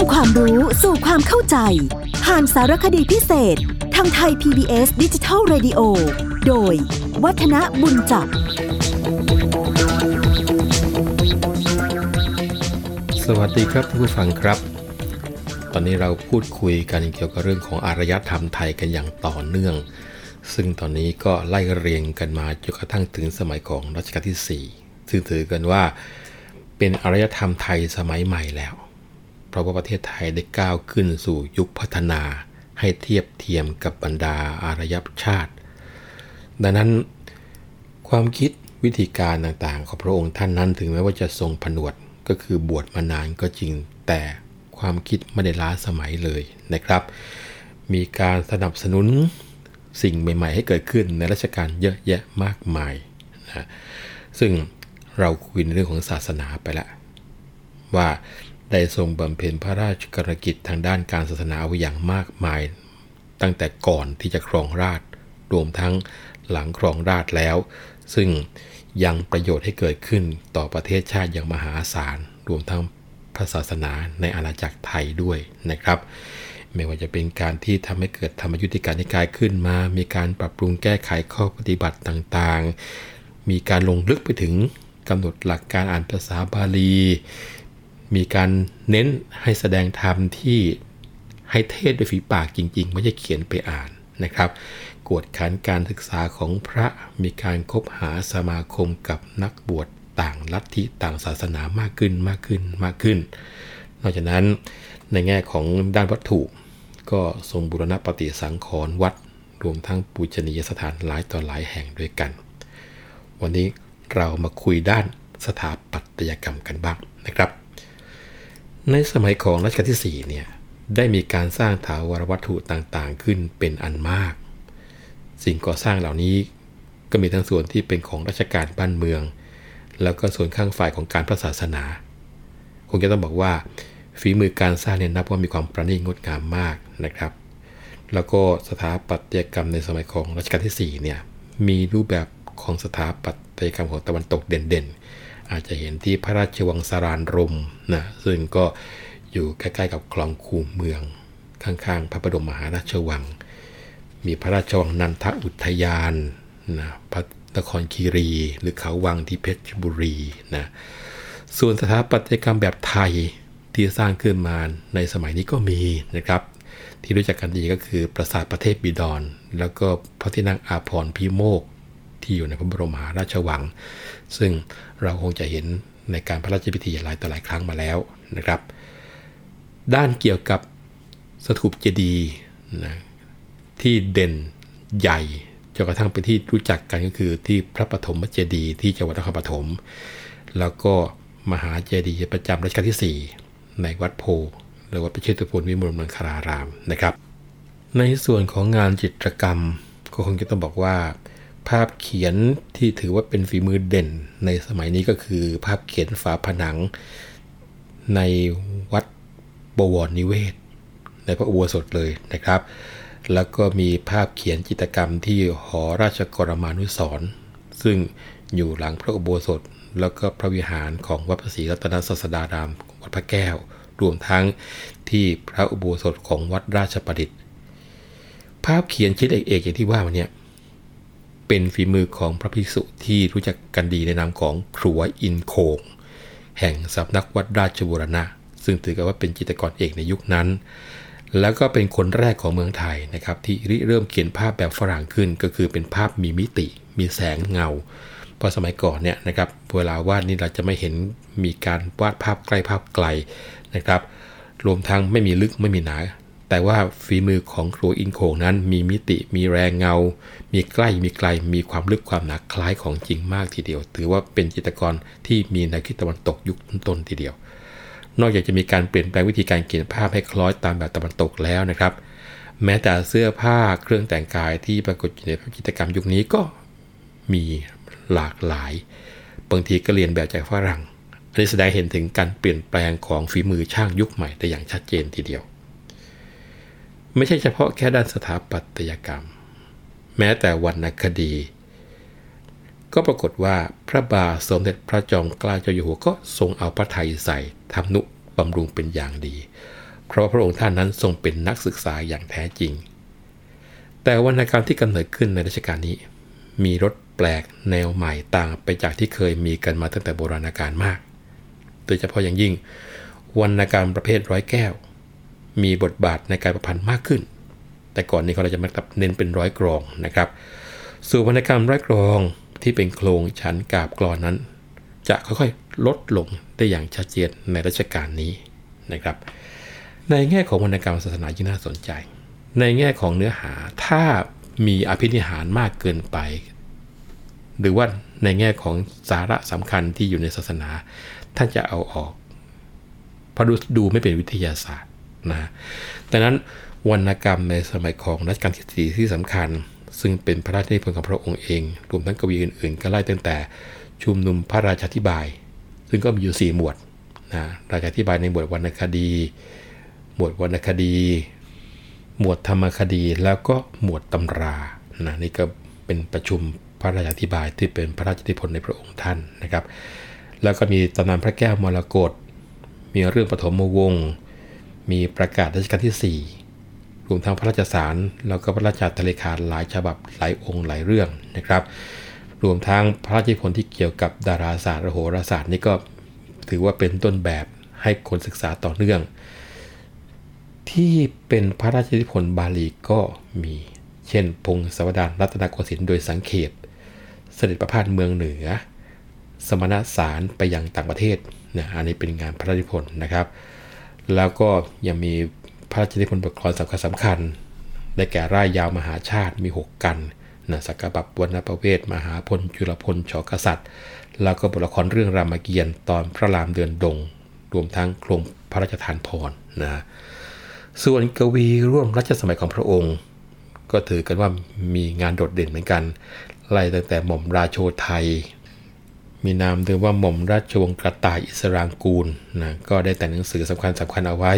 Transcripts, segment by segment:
ำความรู้สู่ความเข้าใจ ผ่านสารคดีพิเศษ ทางไทย PBS ดิจิทัล Radio โดย วัฒนบุญจับ สวัสดีครับท่านผู้ฟังครับ ตอนนี้เราพูดคุยกันเกี่ยวกับเรื่องของอารยธรรมไทยกันอย่างต่อเนื่อง ซึ่งตอนนี้ก็ไล่เรียงกันมาจนกระทั่งถึงสมัยของรัชกาลที่ 4 ซึ่งถือกันว่า เป็นอารยธรรมไทยสมัยใหม่แล้ว เพราะว่าประเทศไทยได้ก้าวขึ้นสู่ยุคพัฒนา ให้เทียบเทียมกับบรรดาอารยชาติ ดังนั้นความคิดวิธีการต่างๆ ของพระองค์ท่านนั้นถึงแม้ว่าจะทรงผนวดก็คือบวชมานานก็จริง แต่ความคิดไม่ได้ล้าสมัยเลยนะครับ มีการสนับสนุนสิ่งใหม่ ๆ ให้เกิดขึ้นในราชการเยอะแยะมากมายนะซึ่งเราคุยในเรื่องของศาสนาไปแล้วว่า ได้ทรงบำเพ็ญพระราชกรกิจทางด้านการศาสนาอย่างมากมาย ตั้งแต่ก่อนที่จะครองราชรวมทั้งหลังครองราชแล้ว ซึ่งยังประโยชน์ให้เกิดขึ้นต่อประเทศชาติอย่างมหาศาล รวมทั้งพระศาสนาในอาณาจักรไทยด้วยนะครับ ไม่ว่าจะเป็นการที่ทำให้เกิดธรรมยุติการนิกายขึ้นมา มีการปรับปรุงแก้ไขข้อปฏิบัติต่างๆ มีการลงลึกไปถึงกำหนดหลักการอ่านภาษาบาลี มีการเน้นให้แสดงธรรมที่ให้เทศด้วยฝีปากจริง ๆ ไม่ใช่เขียนไปอ่านนะครับ กวดขันการศึกษาของพระมีการคบหาสมาคมกับนักบวชต่างลัทธิต่างศาสนามากขึ้นมากขึ้นมากขึ้น นอกจากนั้นในแง่ของด้านวัตถุ ก็ทรงบุรณปฏิสังขรณ์วัด รวมทั้งปูชนียสถานหลายต่อหลายแห่งด้วยกัน วันนี้เรามาคุยด้านสถาปัตยกรรมกันบ้างนะครับ ในสมัยของรัชกาลที่4เนี่ยได้มีการสร้างถาวรวัตถุต่างๆ ขึ้นเป็นอันมาก สิ่งก่อสร้างเหล่านี้ก็มีทั้งส่วนที่เป็นของราชการบ้านเมือง แล้วก็ส่วนข้างฝ่ายของการพระศาสนาคงจะต้องบอกว่าฝีมือการสร้างเนี่ยนับว่ามีความประณีตงดงามมากนะครับ แล้วก็สถาปัตยกรรมในสมัยของรัชกาลที่4เนี่ยมีรูปแบบของสถาปัตยกรรมของตะวันตกเด่นๆ อาจจะเห็นที่พระราชวังสารานรมนะซึ่งก็อยู่ใกล้ๆกับคลองคูเมือง ข้างๆ พระบรมมหาราชวัง มีพระราชวังนันทอุทยานนะพระนครคีรีหรือเขาวังที่เพชรบุรีนะส่วนสถาปัตยกรรมแบบไทยที่สร้างขึ้นมาในสมัยนี้ก็มีนะครับ ที่รู้จักกันดีก็คือปราสาทประเทศบิดรแล้วก็พระที่นั่งอาพรพิโมก ที่อยู่ในพระบรมหาราชวัง ซึ่งเราคงจะเห็นในการพระราชพิธีหลายต่อหลายครั้งมาแล้วนะครับ ด้านเกี่ยวกับสถูปเจดีย์นะที่เด่นใหญ่จนกระทั่งเป็นที่รู้จักกันก็คือที่พระปฐมเจดีย์ที่จังหวัดนครปฐมแล้วก็มหาเจดีย์ประจำรัชกาลที่ 4 ในวัดโพหรือวัดประเชตุพนวิมลมังคารารามนะครับ ในส่วนของงานจิตรกรรมก็คงจะต้องบอกว่า ภาพเขียนที่ถือว่าเป็นฝีมือเด่นในสมัยนี้ก็คือภาพเขียนฝาผนังในวัดบวรนิเวศ ในพระอุโบสถเลยนะครับ แล้วก็มีภาพเขียนจิตรกรรมที่หอราชกรมานุสร์ซึ่งอยู่หลังพระอุโบสถ แล้วก็พระวิหารของวัดพระศรีรัตนศาสดาราม วัดพระแก้ว รวมทั้งที่พระอุโบสถของวัดราชประดิษฐ์ ภาพเขียนชิ้นเอกๆอย่างที่ว่ามาเนี่ย เป็นฝีมือของพระภิกษุที่รู้จักกันดีในนามของครัวอินโคง แห่งสำนักวัดราชบุรณะ ซึ่งถือกันว่าเป็นจิตรกรเอกในยุคนั้น แล้วก็เป็นคนแรกของเมืองไทยนะครับที่ริเริ่มเขียนภาพแบบฝรั่งขึ้น ก็คือเป็นภาพมีมิติ มีแสงเงาเพราะสมัยก่อนเนี่ยนะครับเวลาวาดนี่เราจะไม่เห็นมีการวาดภาพใกล้ภาพไกลนะครับ รวมทั้งไม่มีลึกไม่มีหนา แต่ว่าฝีมือของครูอินโคงนั้นมีมิติมีแรงเงา มีใกล้มีไกล มีความลึกความหนาคล้ายของจริงมากทีเดียว ถือว่าเป็นจิตรกรที่มีแนวคิดตะวันตกยุคต้นๆทีเดียว นอกจากจะมีการเปลี่ยนแปลงวิธีการเขียนภาพให้คล้อยตามแบบตะวันตกแล้วนะครับ แม้แต่เสื้อผ้าเครื่องแต่งกายที่ปรากฏอยู่ในจิตรกรรมยุคนี้ก็มีหลากหลาย บางทีก็เรียนแบบจากฝรั่งอันนี้แสดงเห็นถึงการเปลี่ยนแปลงของฝีมือช่างยุคใหม่ได้อย่างชัดเจนทีเดียว ไม่ใช่เฉพาะแค่ด้านสถาปัตยกรรม แม้แต่วรรณคดี ก็ปรากฏว่าพระบาทสมเด็จพระจอมเกล้าเจ้าอยู่หัวก็ทรงเอาพระไทยใส่ทำนุบำรุงเป็นอย่างดี เพราะว่าพระองค์ท่านนั้นทรงเป็นนักศึกษาอย่างแท้จริง แต่วรรณกรรมที่กำเนิดขึ้นในรัชกาลนี้ มีรสแปลกแนวใหม่ต่างไปจากที่เคยมีกันมาตั้งแต่โบราณกาลมาก โดยเฉพาะอย่างยิ่งวรรณกรรมประเภทร้อยแก้ว มีบทบาทในการประพันธ์มากขึ้น แต่ก่อนนี้เขาจะมักเน้นเป็นร้อยกรองนะครับ ส่วนวรรณกรรมร้อยกรองที่เป็นโครงฉันกาบกรอนนั้น จะค่อยๆลดลงได้อย่างชัดเจนในรัชกาลนี้นะครับ ในแง่ของวรรณกรรมศาสนาที่น่าสนใจ ในแง่ของเนื้อหาถ้ามีอภินิหารมากเกินไป หรือว่าในแง่ของสาระสำคัญที่อยู่ในศาสนา ท่านจะเอาออกเพราะดูดูไม่เป็นวิทยาศาสตร์ นะดังนั้นวรรณกรรมในสมัยของรัชกาลที่สี่ที่สำคัญ ซึ่งเป็นพระราชนิพนธ์ของพระองค์เองรวมทั้งกวีอื่นๆ ก็ไล่ตั้งแต่ชุมนุมพระราชาธิบาย ซึ่งก็มีอยู่ 4 หมวดนะราชาธิบายในหมวดวรรณคดี หมวดวรรณคดี หมวดธรรมคดีแล้วก็หมวดตำรานะนี่ก็เป็นประชุมพระราชาธิบายที่เป็นพระราชนิพนธ์ในพระองค์ท่านนะครับ แล้วก็มีตำนานพระแก้วมรกตมีเรื่องปฐมวงศ์ มีประกาศรัชกาลที่ 4 รวมทั้งพระราชสาร แล้วก็พระราชาเลขาหลายฉบับหลายองค์หลายเรื่องนะครับ รวมทั้งพระราชนิพนที่เกี่ยวกับดาราศาสตร์โหราศาสตร์นี่ก็ถือว่าเป็นต้นแบบให้คนศึกษาต่อเนื่อง ที่เป็นพระราชนิพนธ์บาลีก็มีเช่น พงศวดารรัตนโกสินทร์โดยสังเขปเสด็จประพาสเมืองเหนือ สมณสารไปยังต่างประเทศนะอันนี้เป็นงานพระราชนิพนธ์นะครับ แล้วก็ยังมีพระราชนิพนธ์บทกลอนสำคัญสำคัญได้แก่ร่ายยาวมหาชาติมี 6 กันนะสักกบับวรรณประเวศมหาพลจุลพลชกษัตริย์ แล้วก็บทละครเรื่องรามเกียรติ์ตอนพระรามเดือนดง รวมทั้งโครงพระราชทานพรนะส่วนกวีร่วมรัชสมัยของพระองค์ ก็ถือกันว่ามีงานโดดเด่นเหมือนกัน ไล่ตั้งแต่หม่อมราโชไทย มีนามเดิมว่าหม่อมราชวงศ์กระต่ายอิสรางกูลนะก็ได้แต่งหนังสือสำคัญสำคัญเอาไว้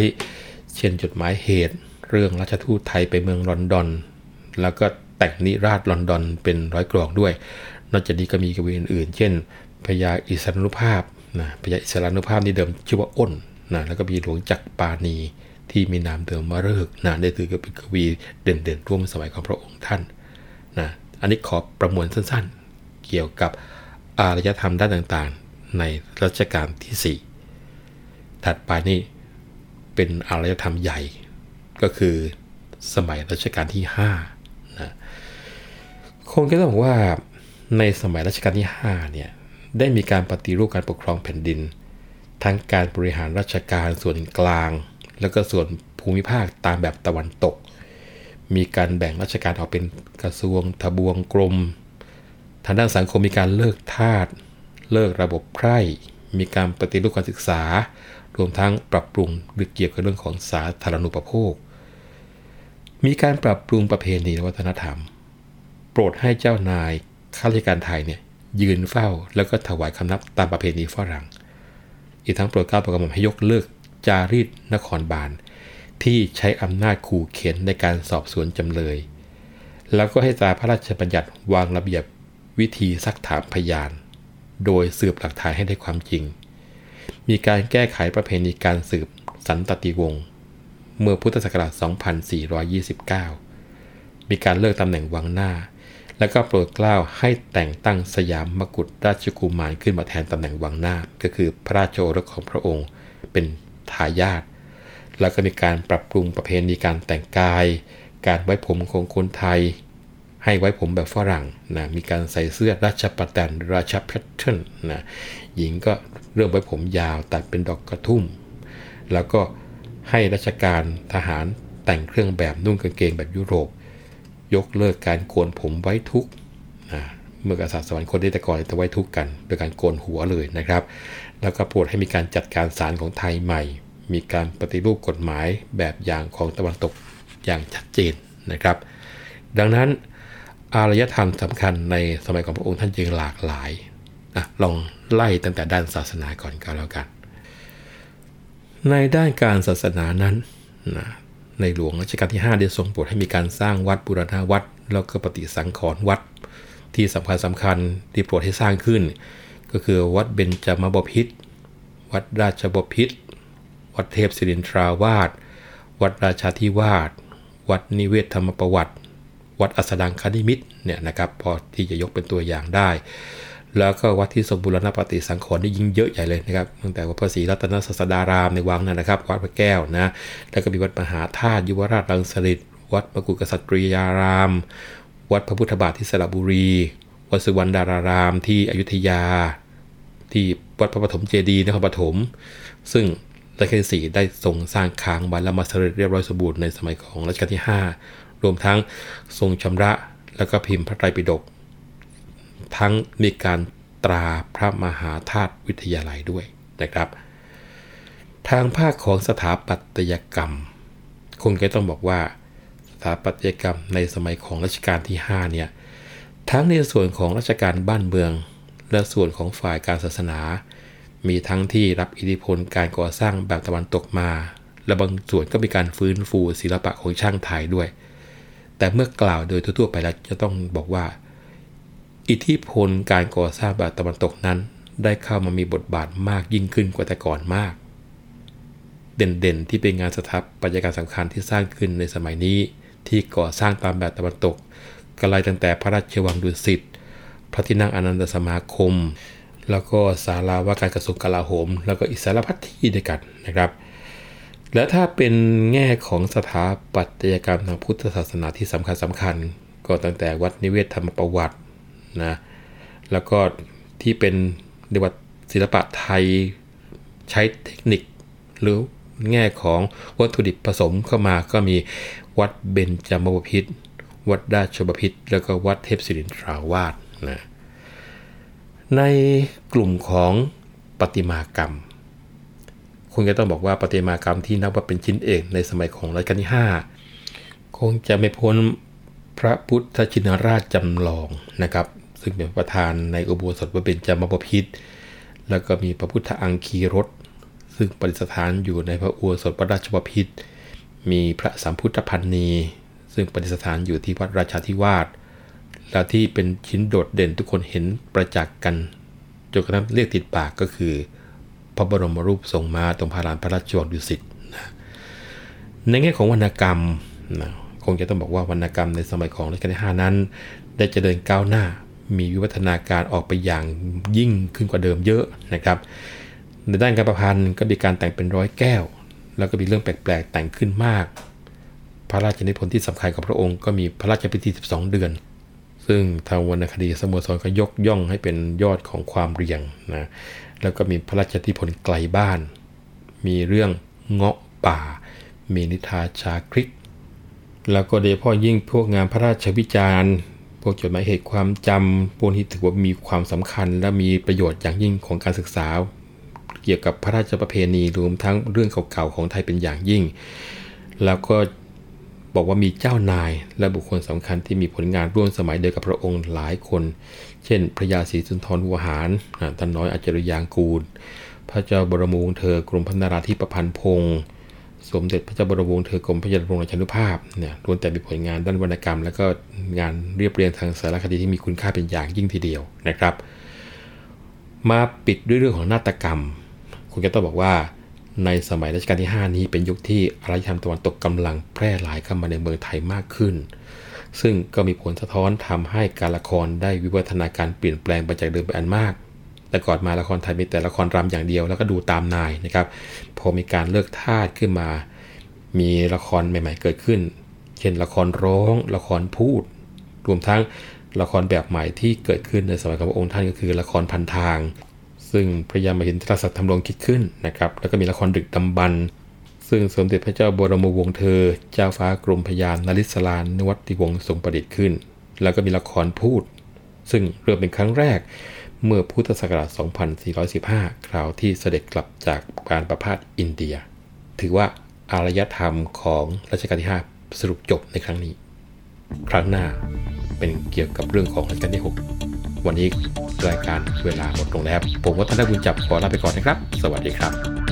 เช่นจดหมายเหตุ เรื่องราชทูตไทยไปเมืองลอนดอน แล้วก็แต่งนิราชลอนดอนเป็นร้อยกรองด้วย นอกจากนี้ก็มีกวีอื่นๆ เช่นพญาอิสรานุภาพนะพญาอิสรานุภาพนี่เดิมชื่อว่าอ้นนะแล้วก็มีหลวงจักรปาณีที่มีนามเดิมว่าเลิกนะได้ถือเป็นกวีเด่นๆร่วมสมัยของพระองค์ท่านนะอันนี้ขอประมวลสั้นๆ เกี่ยวกับ อารยธรรมด้านต่างๆ ในรัชกาลที่ 4 ถัดไปนี่เป็นอารยธรรมใหญ่ ก็คือสมัยรัชกาลที่5นะคงจะต้องบอกว่าในสมัยรัชกาลที่5เนี่ยได้มีการปฏิรูปการปกครองแผ่นดิน ทั้งการบริหารราชการส่วนกลาง แล้วก็ส่วนภูมิภาคตามแบบตะวันตก มีการแบ่งราชการออกเป็นกระทรวงทบวงกรม ทางด้านสังคมมีการเลิกทาสเลิกระบบไพร่ มีการปฏิรูปการศึกษา รวมทั้งปรับปรุงหรือเกี่ยวกับเรื่องของสาธารณูปโภค มีการปรับปรุงประเพณีและวัฒนธรรม โปรดให้เจ้านายข้าราชการไทยเนี่ยยืนเฝ้าแล้วก็ถวายคำนับตามประเพณีฝรั่ง อีกทั้งโปรดเกล้าโปรดกระหม่อมให้ยกเลิกจารีตนครบาล ที่ใช้อำนาจขู่เข็นในการสอบสวนจำเลย แล้วก็ให้ตาพระราชบัญญัติวางระเบียบ วิธีซักถามพยาน โดยสืบหลักฐานให้ได้ความจริง มีการแก้ไขประเพณีการสืบสันตติวงศ์เมื่อพุทธศักราช 2429 มีการเลิกตำแหน่งวังหน้า แล้วก็โปรดเกล้าให้แต่งตั้งสยามมกุฎราชกุมารขึ้นมาแทนตำแหน่งวังหน้า ก็คือพระราชโอรสของพระองค์ เป็นทายาท แล้วก็มีการปรับปรุงประเพณีการแต่งกาย การไว้ผมของคนไทย ให้ไว้ผมแบบฝรั่งนะมีการใส่เสื้อราชประแตนราชแพทเทิร์นนะหญิงก็เริ่มไว้ผมยาวตัดเป็นดอกกระทุ่ม แล้วก็ให้ราชการทหารแต่งเครื่องแบบนุ่งกางเกงแบบยุโรป ยกเลิกการโกนผมไว้ทุกนะเมื่อกษัตริย์สวรรคตได้แต่ก่อนจะไว้ทุกกัน โดยการโกนหัวเลยนะครับ แล้วก็โปรดให้มีการจัดการศาลของไทยใหม่ มีการปฏิรูปกฎหมายแบบอย่างของตะวันตกอย่างชัดเจนนะครับ ดังนั้น อารยธรรมสำคัญในสมัยของพระองค์ท่านจึงหลากหลายนะลองไล่ตั้งแต่ด้านศาสนาก่อนก็แล้วกัน ในด้านการศาสนานั้นนะในหลวงรัชกาลที่ 5 ได้ทรงโปรดให้มีการสร้างวัดบูรณาวัด แล้วก็ปฏิสังขรณ์วัด ที่สำคัญสำคัญที่โปรดให้สร้างขึ้น ก็คือวัดเบญจมบพิตรวัดราชบพิตรวัดเทพศิรินทราวาสวัดราชาธิวาสวัดนิเวศธรรมประวัติ วัดอัสดังคณิมิตเนี่ยนะครับพอที่จะยกเป็นตัวอย่างได้ แล้วก็วัดที่สมบูรณปฏิสังขรณ์ได้ยิ่งเยอะใหญ่เลยนะครับตั้งแต่วัดพระศรีรัตนศาสดารามในวังนั่นนะครับ วัดพระแก้วนะแล้วก็มีวัดมหาธาตุยุวราชรังสฤษวัดมกุฎกษัตริยาราม วัดพระพุทธบาทที่สระบุรี วัดสุวรรณดารารามที่อยุธยา ที่วัดพระปฐมเจดีย์นครปฐมซึ่งรัชกาลที่4ได้ทรงสร้างค้างไว้และมาเสด็จเรียบร้อยสมบูรณ์ในสมัยของรัชกาลที่ 5 รวมทั้งทรงชำระแล้วก็พิมพ์พระไตรปิฎกทั้งมีการตราพระมหาธาตุวิทยาลัยด้วยนะครับ ทางภาคของสถาปัตยกรรม คงจะต้องบอกว่าสถาปัตยกรรมในสมัยของรัชกาลที่ 5 เนี่ย ทั้งในส่วนของราชการบ้านเมือง และส่วนของฝ่ายการศาสนา มีทั้งที่รับอิทธิพลการก่อสร้างแบบตะวันตกมา และบางส่วนก็มีการฟื้นฟูศิลปะของช่างไทยด้วย แต่เมื่อกล่าวโดยทั่วไปแล้วจะต้องบอกว่า อิทธิพลการก่อสร้างแบบตะวันตกนั้น ได้เข้ามามีบทบาทมากยิ่งขึ้นกว่าแต่ก่อนมาก เด่นๆที่เป็นงานสถาปัตยกรรมสำคัญที่สร้างขึ้นในสมัยนี้ ที่ก่อสร้างตามแบบตะวันตกก็ไล่ตั้งแต่พระราชวังดุสิตพระที่นั่งอนันตสมาคม แล้วก็ศาลาว่าการกระทรวงกลาโหม แล้วก็อิสารพัดที่ด้วยกันนะครับ และถ้าเป็นแง่ของสถาปัตยกรรมทางพุทธศาสนาที่สำคัญสำคัญ ก็ตั้งแต่วัดนิเวศธรรมประวัตินะแล้วก็ที่เป็นเรียกว่าศิลปะไทยใช้เทคนิค หรือแง่ของวัตถุดิบผสมเข้ามาก็มีวัดเบญจมบพิตรวัดราชบพิตรแล้วก็วัดเทพศิรินทราวาสนะในกลุ่มของปฏิมากรรม คงจะต้องบอกว่าปฏิมากรรมที่นับว่าเป็นชิ้นเอกในสมัยของรัชกาลที่ 5 คงจะไม่พ้นพระพุทธชินราชจำลองนะครับ ซึ่งเป็นประธานในอุโบสถวัดเบญจมบพิตรแล้วก็มีพระพุทธอังคีรถซึ่งประดิษฐานอยู่ในพระอุโบสถวัดราชบพิตรมีพระสัมพุทธพันนีซึ่งประดิษฐานอยู่ที่วัดราชาธิวาสและที่เป็นชิ้นโดดเด่นทุกคนเห็นประจักษ์กันจนกระทั่งเรียกติดปากก็คือ พระบรมรูปทรงมาตรงพารานพระราชวังดุสิตนะในแง่ของวรรณกรรมนะคงจะต้องบอกว่าวรรณกรรมในสมัยของรัชกาลที่5นั้น ได้เจริญก้าวหน้า มีวิวัฒนาการออกไปอย่างยิ่งขึ้นกว่าเดิมเยอะนะครับ ในด้านการประพันธ์ก็มีการแต่งเป็นร้อยแก้ว แล้วก็มีเรื่องแปลกๆแต่งขึ้นมาก พระราชนิพนธ์ที่สำคัญของพระองค์ก็มีพระราชพิธี 12 เดือน ซึ่งทางวรรณคดีสโมสรก็ยกย่องให้เป็นยอดของความเรียงนะ แล้วก็มีพระราชนิพน์ไกลบ้าน มีเรื่องเงาะป่า มีนิทาชาคริก แล้วก็โดยเฉพาะยิ่งพวกงานพระราชวิจารณ์ พวกจดหมายเหตุความจำพวกนี้ถือว่ามีความสำคัญ และมีประโยชน์อย่างยิ่งของการศึกษา เกี่ยวกับพระราชประเพณีรวมทั้งเรื่องเก่าๆของไทยเป็นอย่างยิ่ง แล้วก็บอกว่ามีเจ้านายและบุคคลสำคัญที่มีผลงานร่วมสมัยเดียวกับพระองค์หลายคน เช่น พระยาศรีสุนทรหัวหารท่านน้อยอัจฉริยางกูล พระเจ้าบรมวงศ์เธอกรมพระนราธิปพันธ์พงศ์สมเด็จพระเจ้าบรมวงศ์เธอกรมพระยาดำรงราชานุภาพเนี่ยล้วนแต่มีผลงานด้านวรรณกรรม และก็งานเรียบเรียงทางสารคดีที่มีคุณค่าเป็นอย่างยิ่งทีเดียวนะครับ มาปิดด้วยเรื่องของนาฏกรรม คุณก็ต้องบอกว่าในสมัยรัชกาลที่ 5 นี้เป็นยุคที่อารยธรรมตะวันตกกำลังแพร่หลายเข้ามาในเมืองไทยมากขึ้น ซึ่งก็มีผลสะท้อนทำให้การละครได้วิวัฒนาการเปลี่ยนแปลงไปจากเดิมเป็นอันมาก แต่ก่อนมาละครไทยมีแต่ละครรำอย่างเดียวแล้วก็ดูตามนายนะครับ พอมีการเลิกทาสขึ้นมา มีละครใหม่ ๆ เกิดขึ้น เช่นละครร้อง ละครพูด รวมทั้งละครแบบใหม่ที่เกิดขึ้นในสมัยของพระองค์ท่านก็คือละครพันทาง ซึ่งพระยามหินทรศักดิ์ทำรงคิดขึ้นนะครับ แล้วก็มีละครดึกดำบรร ซึ่งสมเด็จพระเจ้าบรมวงศ์เธอ เจ้าฟ้ากรมพยานนริศลานนวัติวงศ์ทรงประดิษฐ์ขึ้น แล้วก็มีละครพูด ซึ่งเริ่มเป็นครั้งแรกเมื่อพุทธศักราช 2415 คราวที่เสด็จกลับจากการประพาสอินเดีย ถือว่าอารยธรรมของรัชกาลที่ 5 สรุปจบในครั้งนี้ ครั้งหน้าเป็นเกี่ยวกับเรื่องของรัชกาลที่ 6 วันนี้รายการเวลาหมดลงแล้ว ผมวัฒนบุญจับขอลาไปก่อนนะครับ สวัสดีครับ「